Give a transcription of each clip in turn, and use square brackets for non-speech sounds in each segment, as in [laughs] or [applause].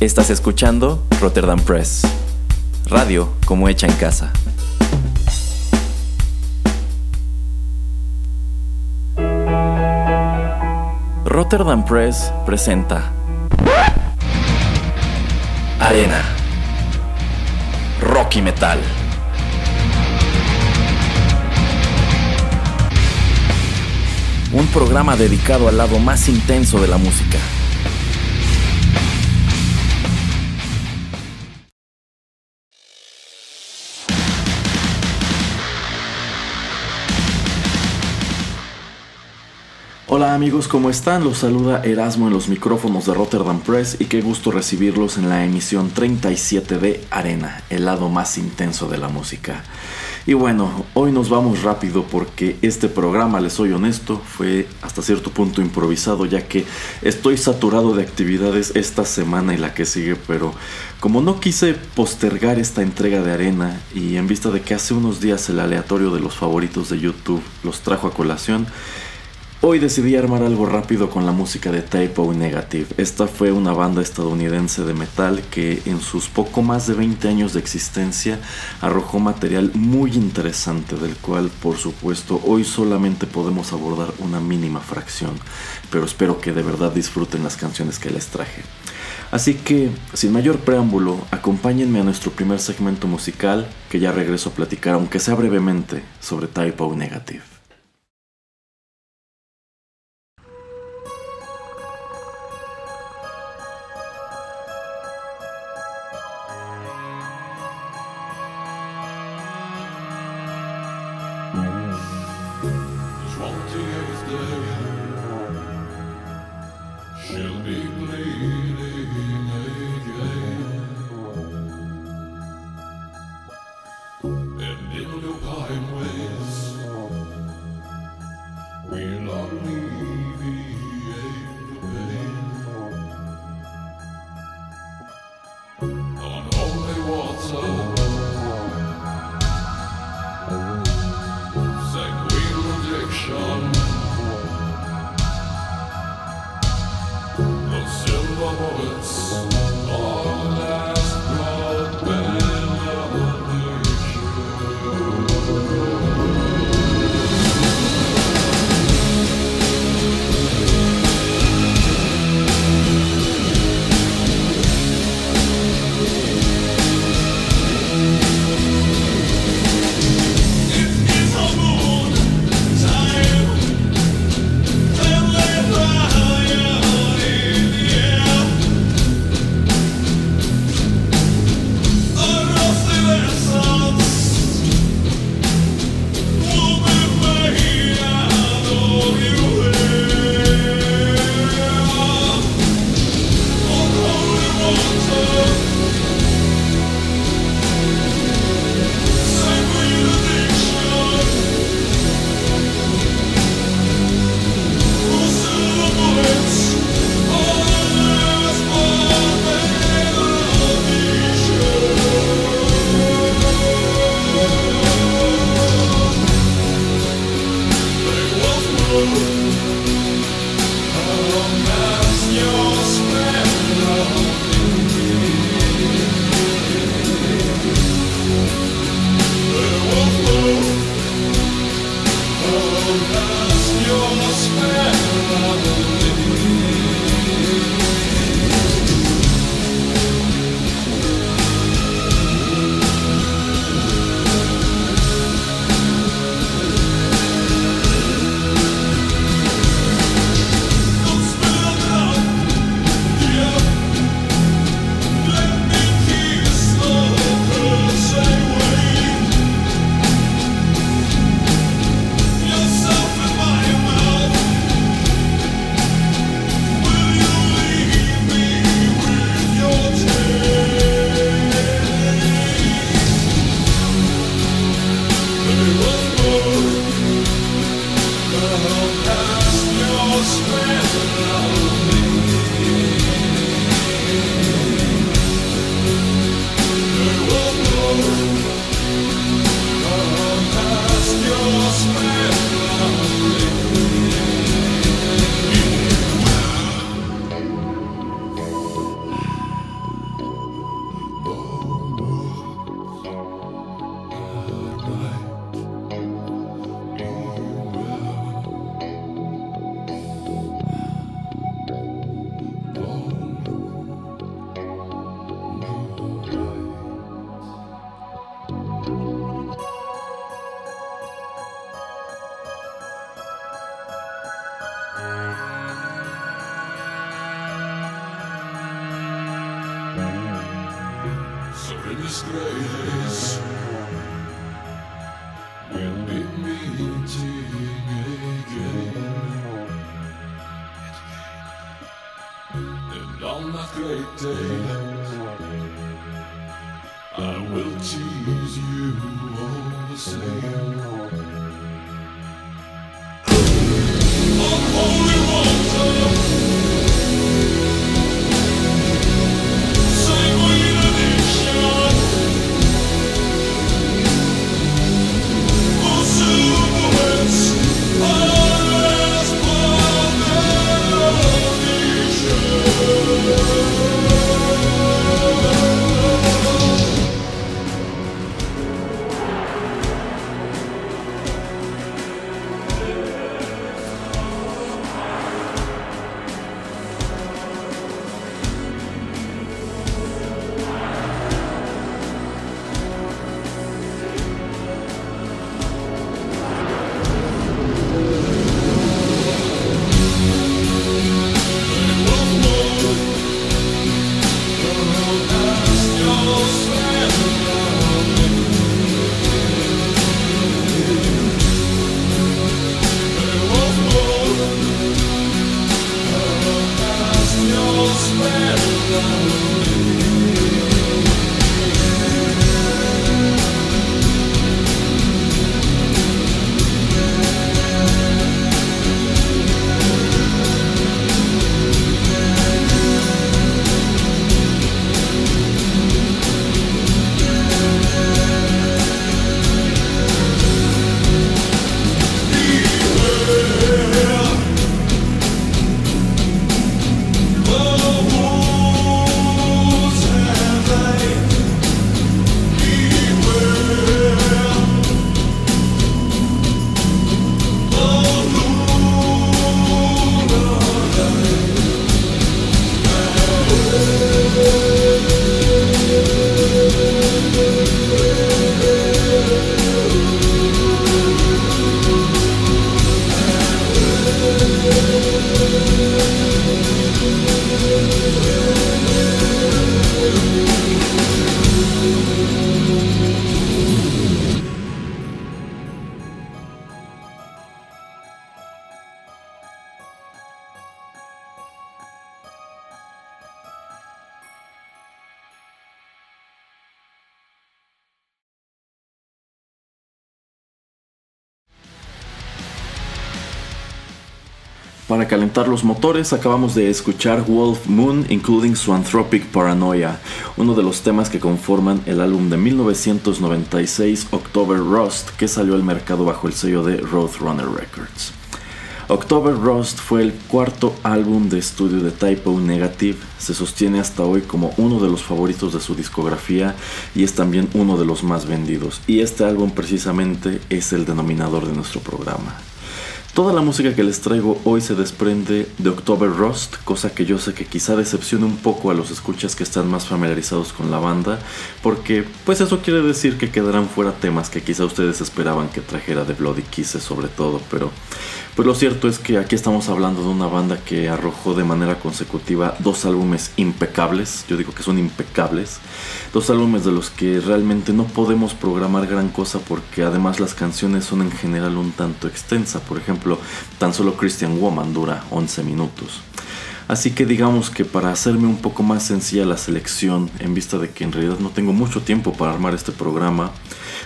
Estás escuchando Rotterdam Press, radio como hecha en casa. Rotterdam Press presenta Arena Rocky Metal. Un programa dedicado al lado más intenso de la música. Hola amigos, ¿cómo están? Los saluda Erasmo en los micrófonos de Rotterdam Press y qué gusto recibirlos en la emisión 37 de Arena, el lado más intenso de la música. Y bueno, hoy nos vamos rápido porque este programa, les soy honesto, fue hasta cierto punto improvisado ya que estoy saturado de actividades esta semana y la que sigue, pero como no quise postergar esta entrega de arena y en vista de que hace unos días el aleatorio de los favoritos de YouTube los trajo a colación, Hoy decidí armar algo rápido con la música de Typo Negative. Esta fue una banda estadounidense de metal que en sus poco más de 20 años de existencia arrojó material muy interesante del cual por supuesto hoy solamente podemos abordar una mínima fracción, pero espero que de verdad disfruten las canciones que les traje. Así que, sin mayor preámbulo, acompáñenme a nuestro primer segmento musical que ya regreso a platicar, aunque sea brevemente, sobre Typo Negative. Dios nos fuerza Calentar los motores acabamos de escuchar Wolf Moon Including Anthropic Paranoia, uno de los temas que conforman el álbum de 1996 October Rust que salió al mercado bajo el sello de Roadrunner Records. October Rust fue el cuarto álbum de estudio de Typo Negative, se sostiene hasta hoy como uno de los favoritos de su discografía y es también uno de los más vendidos, y este álbum precisamente es el denominador de nuestro programa. Toda la música que les traigo hoy se desprende de October Rust, cosa que yo sé que quizá decepcione un poco a los escuchas que están más familiarizados con la banda, porque pues eso quiere decir que quedarán fuera temas que quizá ustedes esperaban que trajera de Bloody Kisses sobre todo, pero pues lo cierto es que aquí estamos hablando de una banda que arrojó de manera consecutiva dos álbumes impecables, yo digo que son impecables, dos álbumes de los que realmente no podemos programar gran cosa porque además las canciones son en general un tanto extensas, por ejemplo, tan solo Christian Woman dura 11 minutos. Así que digamos que para hacerme un poco más sencilla la selección, en vista de que en realidad no tengo mucho tiempo para armar este programa,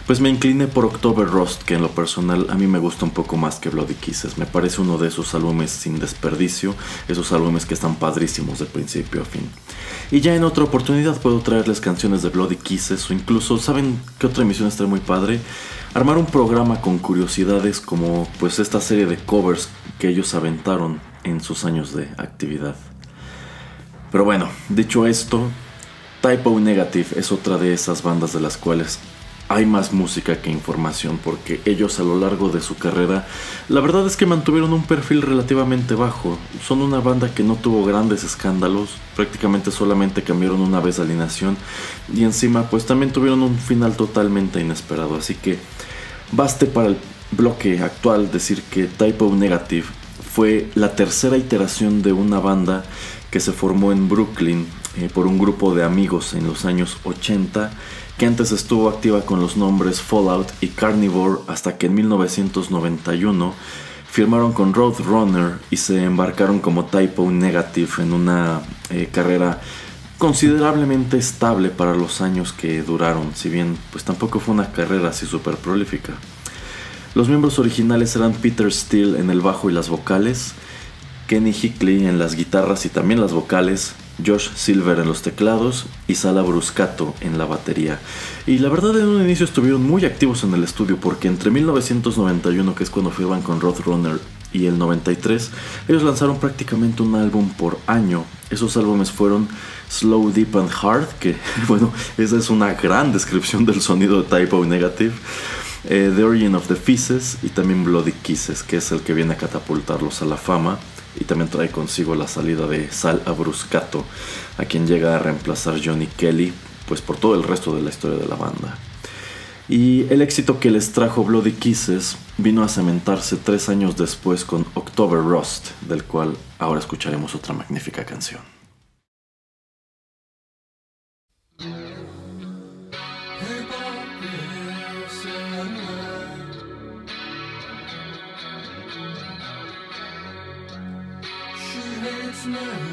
pues me incliné por October Rust, que en lo personal a mí me gusta un poco más que Bloody Kisses. Me parece uno de esos álbumes sin desperdicio, esos álbumes que están padrísimos de principio a fin. Y ya en otra oportunidad puedo traerles canciones de Bloody Kisses o incluso, ¿saben qué otra emisión está muy padre? Armar un programa con curiosidades como pues esta serie de covers que ellos aventaron en sus años de actividad. Pero bueno, dicho esto, Typo Negative es otra de esas bandas de las cuales hay más música que información porque ellos a lo largo de su carrera la verdad es que mantuvieron un perfil relativamente bajo. Son una banda que no tuvo grandes escándalos, prácticamente solamente cambiaron una vez de alineación y encima pues también tuvieron un final totalmente inesperado. Así que baste para el bloque actual decir que Typo Negative fue la tercera iteración de una banda que se formó en Brooklyn eh, por un grupo de amigos en los años 80 que antes estuvo activa con los nombres Fallout y Carnivore hasta que en 1991 firmaron con Roadrunner y se embarcaron como Typo Negative en una eh, carrera considerablemente estable para los años que duraron, si bien pues tampoco fue una carrera así súper prolífica. Los miembros originales eran Peter Steele en el bajo y las vocales, Kenny Hickley en las guitarras y también las vocales, Josh Silver en los teclados y Sala Bruscato en la batería. Y la verdad en un inicio estuvieron muy activos en el estudio porque entre 1991, que es cuando firman con Roadrunner, y el 93, ellos lanzaron prácticamente un álbum por año. Esos álbumes fueron Slow, Deep and Hard, que [laughs] bueno, esa es una gran descripción del sonido de Typo Negative. Eh, the Origin of the Pieces y también Bloody Kisses, que es el que viene a catapultarlos a la fama y también trae consigo la salida de Sal Abruscato, a quien llega a reemplazar Johnny Kelly, pues por todo el resto de la historia de la banda. Y el éxito que les trajo Bloody Kisses vino a cementarse tres años después con October Rust, del cual ahora escucharemos otra magnífica canción. Christmas.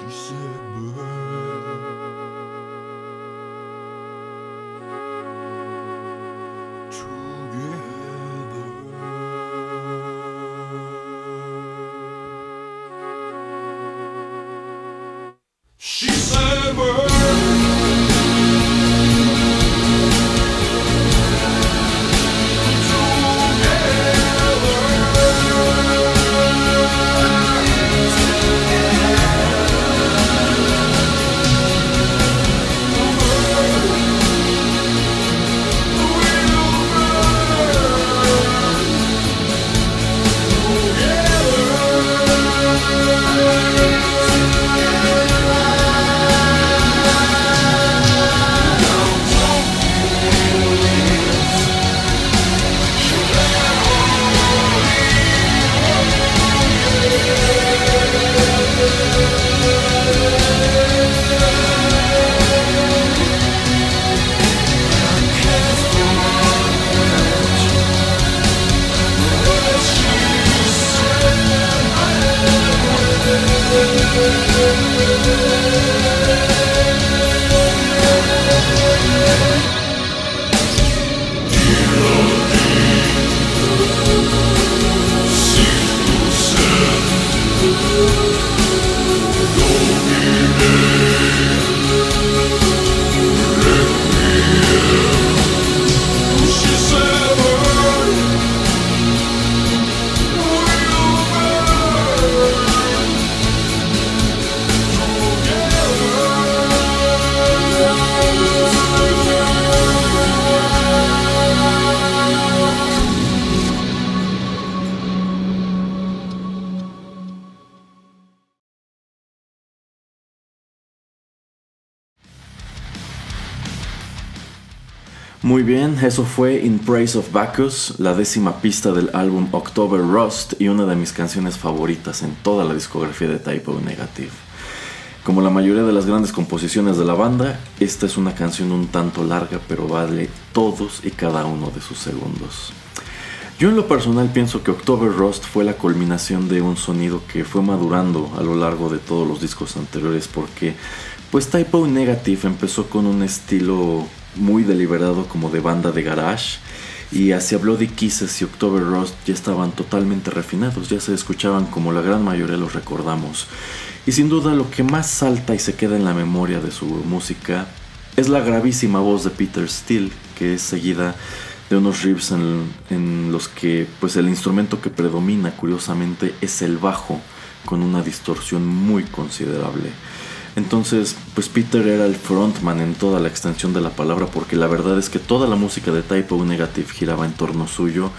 She said. Música Muy bien, eso fue In Praise of Bacchus, la décima pista del álbum October Rust y una de mis canciones favoritas en toda la discografía de Typo Negative. Como la mayoría de las grandes composiciones de la banda, esta es una canción un tanto larga, pero vale todos y cada uno de sus segundos. Yo en lo personal pienso que October Rust fue la culminación de un sonido que fue madurando a lo largo de todos los discos anteriores porque pues Typo Negative empezó con un estilo muy deliberado como de banda de garage. Y hacia Bloody Kisses y October Rust ya estaban totalmente refinados, ya se escuchaban como la gran mayoría los recordamos. Y sin duda lo que más salta y se queda en la memoria de su música es la gravísima voz de Peter Steele, que es seguida de unos riffs en, en, los que pues el instrumento que predomina curiosamente es el bajo con una distorsión muy considerable. Entonces, pues Peter era el frontman en toda la extensión de la palabra, porque la verdad es que toda la música de Typo Negative giraba en torno suyo.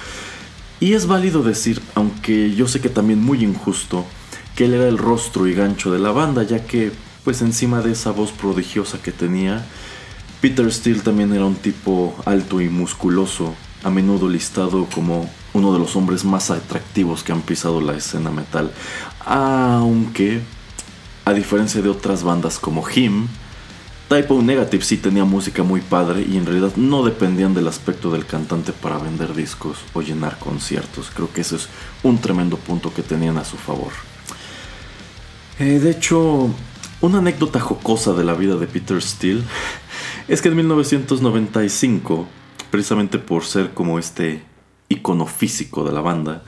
Y es válido decir, aunque yo sé que también muy injusto, que él era el rostro y gancho de la banda, ya que, pues encima de esa voz prodigiosa que tenía, Peter Steele también era un tipo alto y musculoso, a menudo listado como uno de los hombres más atractivos que han pisado la escena metal. Aunque a diferencia de otras bandas como Him, Typo Negative sí tenía música muy padre y en realidad no dependían del aspecto del cantante para vender discos o llenar conciertos. Creo que ese es un tremendo punto que tenían a su favor. Eh, de hecho, una anécdota jocosa de la vida de Peter Steele [laughs] es que en 1995, precisamente por ser como este icono físico de la banda,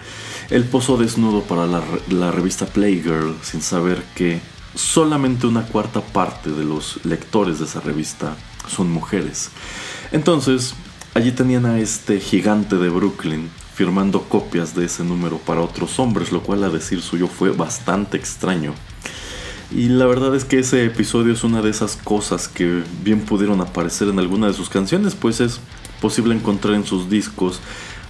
él posó desnudo para la, la revista Playgirl sin saber que solamente una cuarta parte de los lectores de esa revista son mujeres. Entonces, allí tenían a este gigante de Brooklyn firmando copias de ese número para otros hombres, lo cual a decir suyo fue bastante extraño. Y la verdad es que ese episodio es una de esas cosas que bien pudieron aparecer en alguna de sus canciones, pues es posible encontrar en sus discos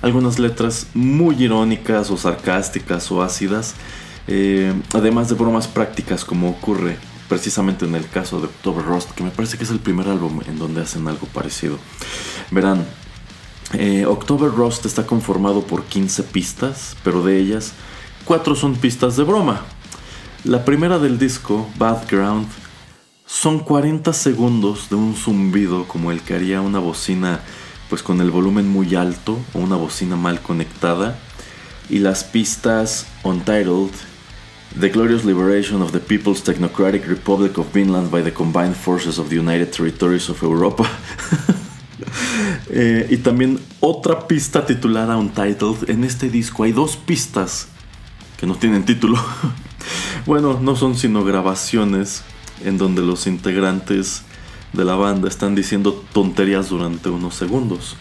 algunas letras muy irónicas o sarcásticas o ácidas, eh, además de bromas prácticas como ocurre precisamente en el caso de October Rust, que me parece que es el primer álbum en donde hacen algo parecido. Verán, eh, October Rust está conformado por 15 pistas, pero de ellas 4 son pistas de broma. La primera del disco, Background, son 40 segundos de un zumbido como el que haría una bocina pues con el volumen muy alto o una bocina mal conectada y las pistas Untitled, The Glorious Liberation of the People's Technocratic Republic of Finland by the Combined Forces of the United Territories of Europa. [laughs] Eh, y también otra pista titulada Untitled. En este disco hay dos pistas que no tienen título. [laughs] bueno, no son sino grabaciones en donde los integrantes de la banda están diciendo tonterías durante unos segundos.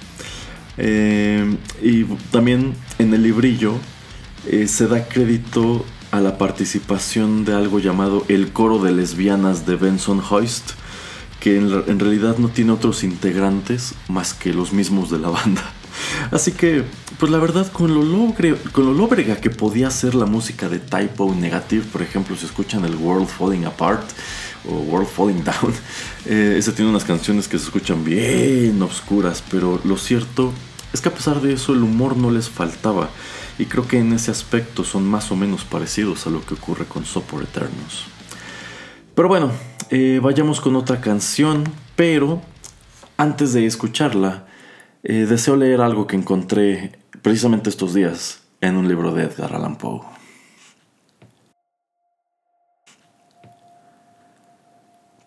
Eh, y también en el librillo eh, se da crédito a la participación de algo llamado el coro de lesbianas de Benson Hoist, que en, realidad no tiene otros integrantes más que los mismos de la banda. [laughs] Así que, pues la verdad, con lo, logre, con lo lóbrega que podía ser la música de Typo Negative, por ejemplo, si escuchan el World Falling Apart, o World Falling Down. [laughs] Eh, tiene unas canciones que se escuchan bien oscuras, pero lo cierto es que a pesar de eso el humor no les faltaba. Y creo que en ese aspecto son más o menos parecidos a lo que ocurre con Sopor Eternos. Pero bueno, eh, vayamos con otra canción, pero antes de escucharla, eh, deseo leer algo que encontré precisamente estos días en un libro de Edgar Allan Poe.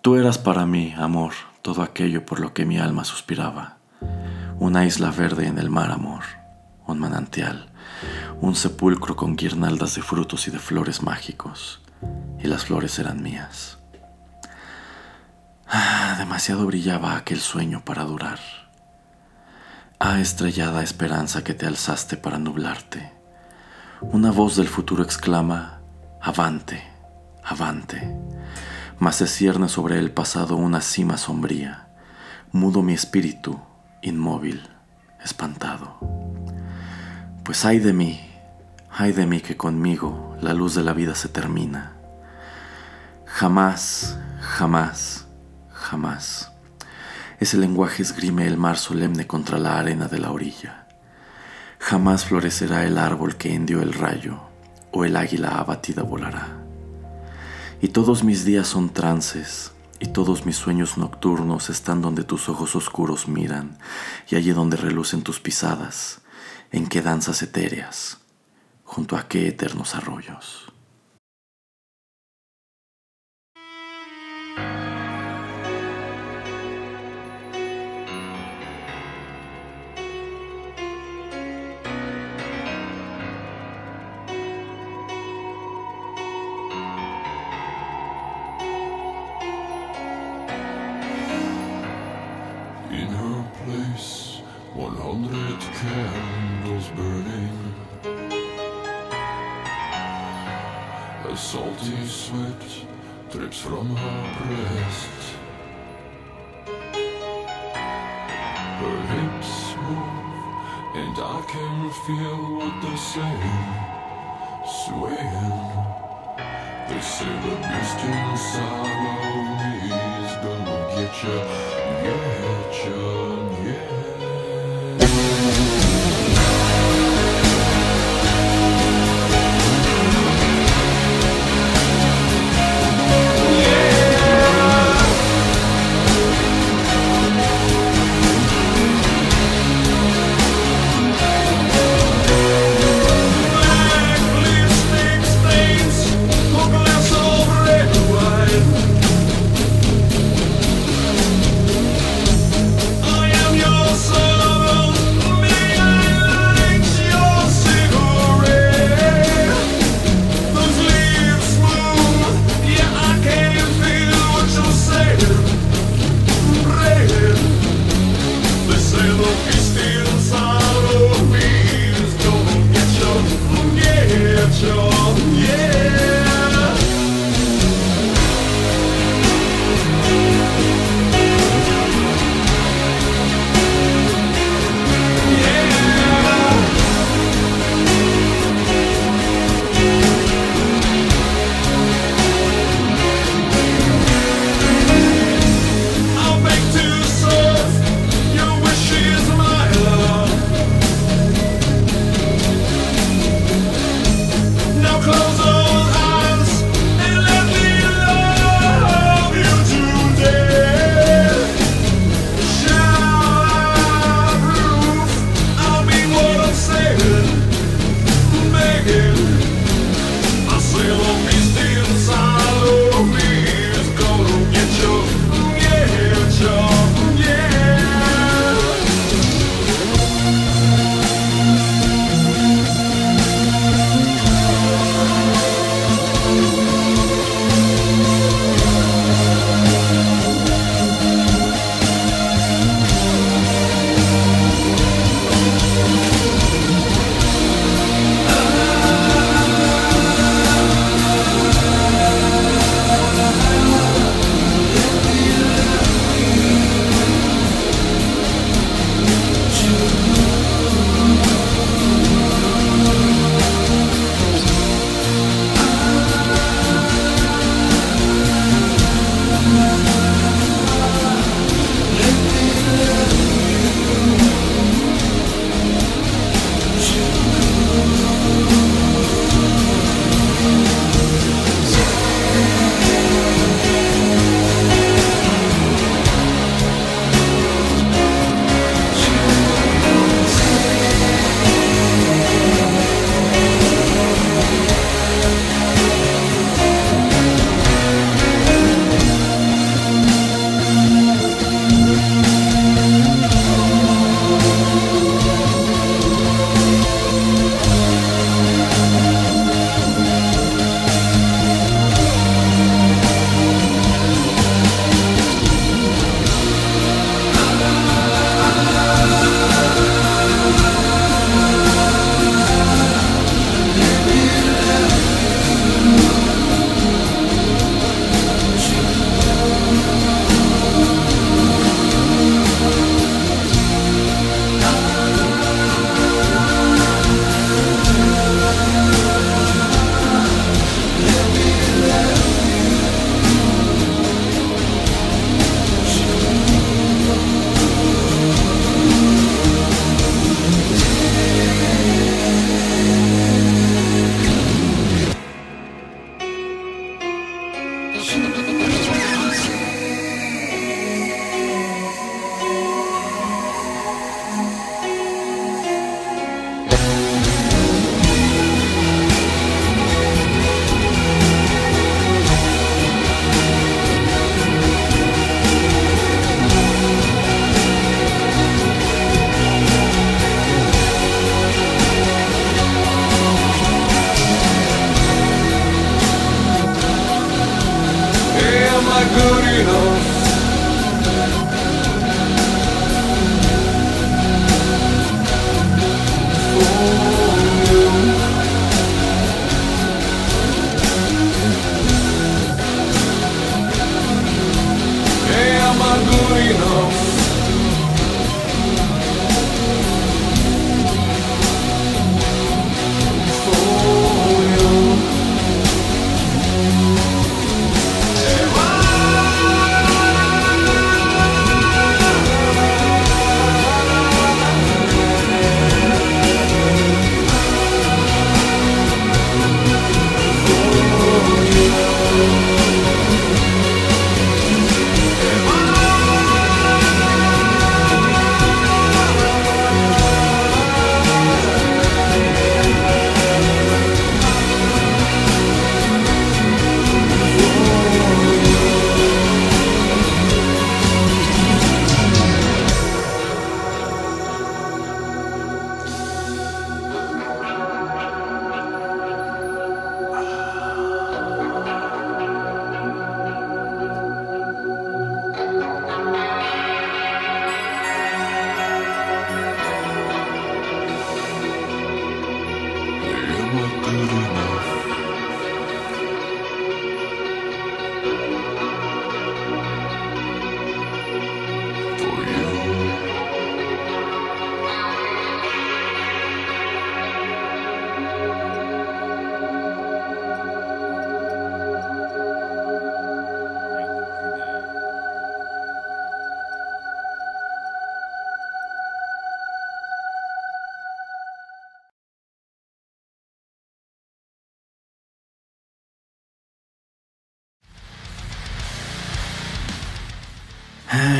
Tú eras para mí, amor, todo aquello por lo que mi alma suspiraba. Una isla verde en el mar, amor, un manantial, un sepulcro con guirnaldas de frutos y de flores mágicos, y las flores eran mías. Ah, demasiado brillaba aquel sueño para durar. Ah, estrellada esperanza que te alzaste para nublarte. Una voz del futuro exclama, avante, avante mas se cierne sobre el pasado una cima sombría. Mudo mi espíritu, inmóvil, espantado. Pues ay de mí, ay de mí que conmigo la luz de la vida se termina. Jamás, jamás, jamás. Ese lenguaje esgrime el mar solemne contra la arena de la orilla. Jamás florecerá el árbol que hendió el rayo, o el águila abatida volará. Y todos mis días son trances, y todos mis sueños nocturnos están donde tus ojos oscuros miran, y allí donde relucen tus pisadas, en qué danzas etéreas, junto a qué eternos arroyos. 100 candles burning. A salty sweat drips from her breast. Her hips move, and I can feel what they're saying. Swaying, they say the beast inside of me is gonna get you, get ya, get ya.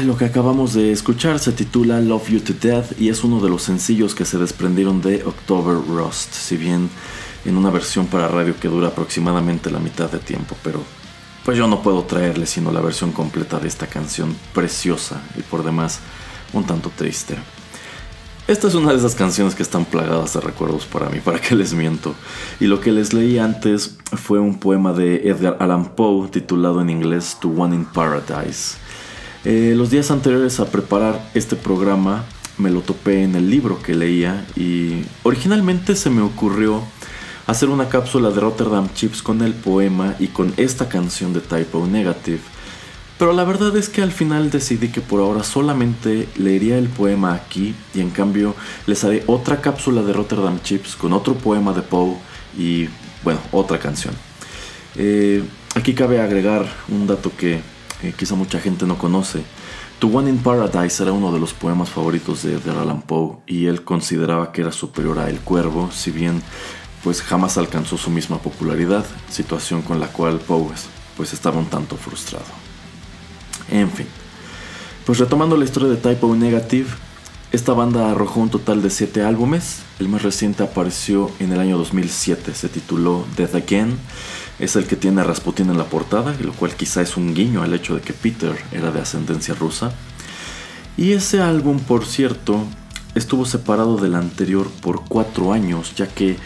Lo que acabamos de escuchar se titula Love You to Death y es uno de los sencillos que se desprendieron de October Rust, si bien en una versión para radio que dura aproximadamente la mitad de tiempo, pero pues yo no puedo traerle sino la versión completa de esta canción preciosa y por demás un tanto triste. Esta es una de esas canciones que están plagadas de recuerdos para mí, para que les miento. Y lo que les leí antes fue un poema de Edgar Allan Poe titulado en inglés To One in Paradise. Eh, los días anteriores a preparar este programa me lo topé en el libro que leía y originalmente se me ocurrió hacer una cápsula de Rotterdam Chips con el poema y con esta canción de Typo Negative. Pero la verdad es que al final decidí que por ahora solamente leería el poema aquí y en cambio les haré otra cápsula de Rotterdam Chips con otro poema de Poe y bueno, otra canción. Eh, aquí cabe agregar un dato que quizá mucha gente no conoce. To One in Paradise era uno de los poemas favoritos de Edgar Allan Poe y él consideraba que era superior a El Cuervo, si bien pues jamás alcanzó su misma popularidad, situación con la cual Poe pues estaba un tanto frustrado. En fin, pues retomando la historia de Typo Negative, esta banda arrojó un total de 7 álbumes, el más reciente apareció en el año 2007, se tituló Death Again es el que tiene a Rasputin en la portada, lo cual quizá es un guiño al hecho de que Peter era de ascendencia rusa. Y ese álbum, por cierto, estuvo separado del anterior por cuatro años, ya que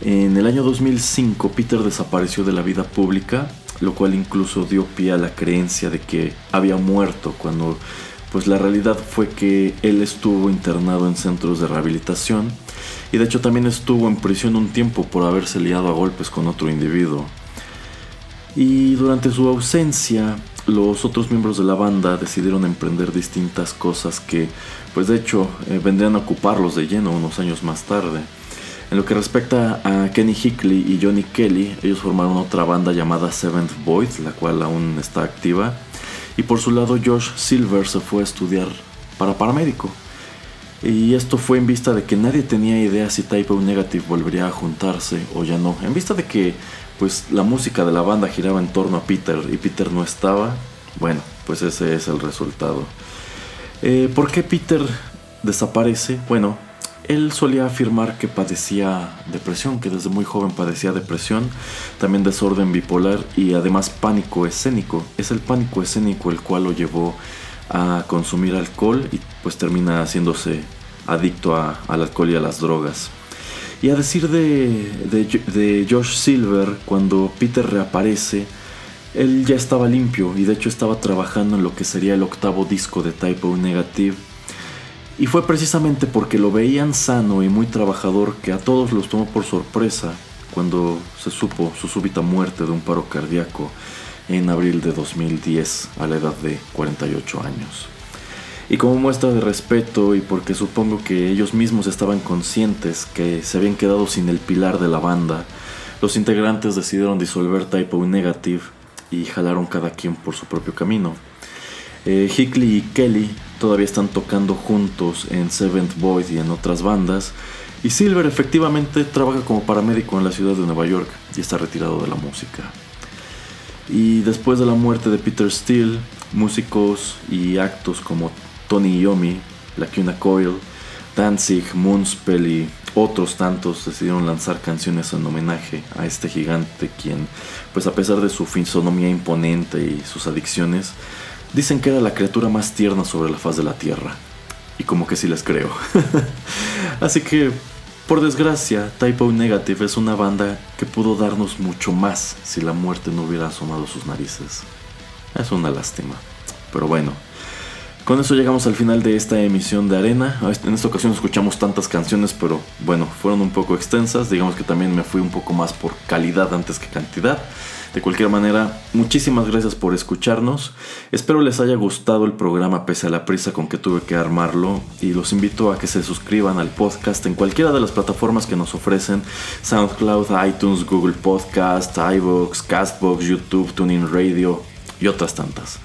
en el año 2005 Peter desapareció de la vida pública, lo cual incluso dio pie a la creencia de que había muerto cuando pues la realidad fue que él estuvo internado en centros de rehabilitación y de hecho también estuvo en prisión un tiempo por haberse liado a golpes con otro individuo. Y durante su ausencia, los otros miembros de la banda decidieron emprender distintas cosas que, pues de hecho, eh, vendrían a ocuparlos de lleno unos años más tarde. En lo que respecta a Kenny Hickley y Johnny Kelly, ellos formaron otra banda llamada Seventh Void, la cual aún está activa. Y por su lado, Josh Silver se fue a estudiar para paramédico. Y esto fue en vista de que nadie tenía idea si Type O Negative volvería a juntarse o ya no. En vista de que pues la música de la banda giraba en torno a Peter y Peter no estaba, bueno, pues ese es el resultado. Eh, ¿Por qué Peter desaparece? Bueno, él solía afirmar que padecía depresión, que desde muy joven padecía depresión, también desorden bipolar y además pánico escénico. Es el pánico escénico el cual lo llevó a consumir alcohol y pues termina haciéndose adicto al alcohol y a las drogas. Y a decir de, de, Josh Silver, cuando Peter reaparece, él ya estaba limpio y de hecho estaba trabajando en lo que sería el octavo disco de Typo Negative. Y fue precisamente porque lo veían sano y muy trabajador que a todos los tomó por sorpresa cuando se supo su súbita muerte de un paro cardíaco en abril de 2010 a la edad de 48 años. Y como muestra de respeto y porque supongo que ellos mismos estaban conscientes que se habían quedado sin el pilar de la banda, los integrantes decidieron disolver Typo Negative y jalaron cada quien por su propio camino. Eh, Hickley y Kelly todavía están tocando juntos en Seventh Void y en otras bandas, y Silver efectivamente trabaja como paramédico en la ciudad de Nueva York y está retirado de la música. Y después de la muerte de Peter Steele, músicos y actos como Tony Yomi, Lacuna Coil, Danzig, Moonspell y otros tantos decidieron lanzar canciones en homenaje a este gigante quien, pues a pesar de su fisonomía imponente y sus adicciones, dicen que era la criatura más tierna sobre la faz de la Tierra. Y como que sí les creo. [laughs] Así que, por desgracia, Typo Negative es una banda que pudo darnos mucho más si la muerte no hubiera asomado sus narices. Es una lástima. Pero bueno, con eso llegamos al final de esta emisión de Arena. En esta ocasión escuchamos tantas canciones, pero bueno, fueron un poco extensas. Digamos que también me fui un poco más por calidad antes que cantidad. De cualquier manera, muchísimas gracias por escucharnos. Espero les haya gustado el programa pese a la prisa con que tuve que armarlo y los invito a que se suscriban al podcast en cualquiera de las plataformas que nos ofrecen SoundCloud, iTunes, Google Podcast, iVoox, Castbox, YouTube, Tuning Radio y otras tantas.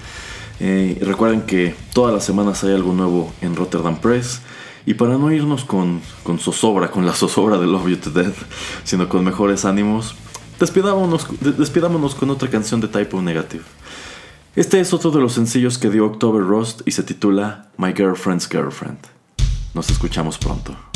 Eh, recuerden que todas las semanas hay algo nuevo en Rotterdam Press. Y para no irnos con, con zozobra, con la zozobra de Love You to Death, sino con mejores ánimos, despidámonos, despidámonos con otra canción de Typo Negative. Este es otro de los sencillos que dio October Rust y se titula My Girlfriend's Girlfriend. Nos escuchamos pronto.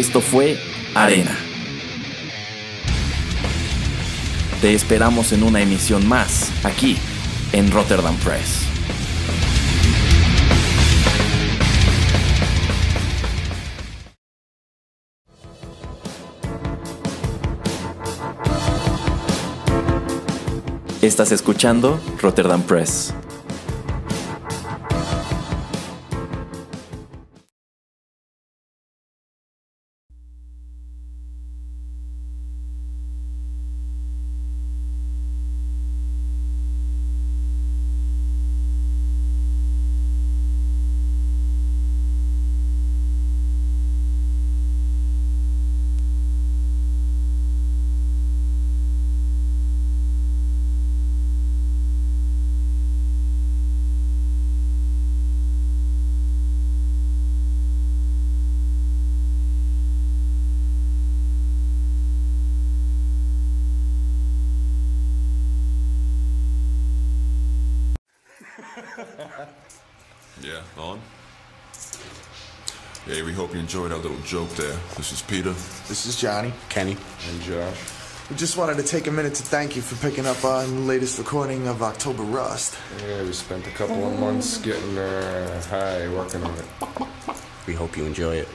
Esto fue Arena. Te esperamos en una emisión más, aquí, en Rotterdam Press. Estás escuchando Rotterdam Press. Enjoyed our little joke there. This is Peter. This is Johnny. Kenny. And Josh. We just wanted to take a minute to thank you for picking up on the latest recording of October Rust. Yeah, we spent a couple of months getting uh, high working on it. We hope you enjoy it.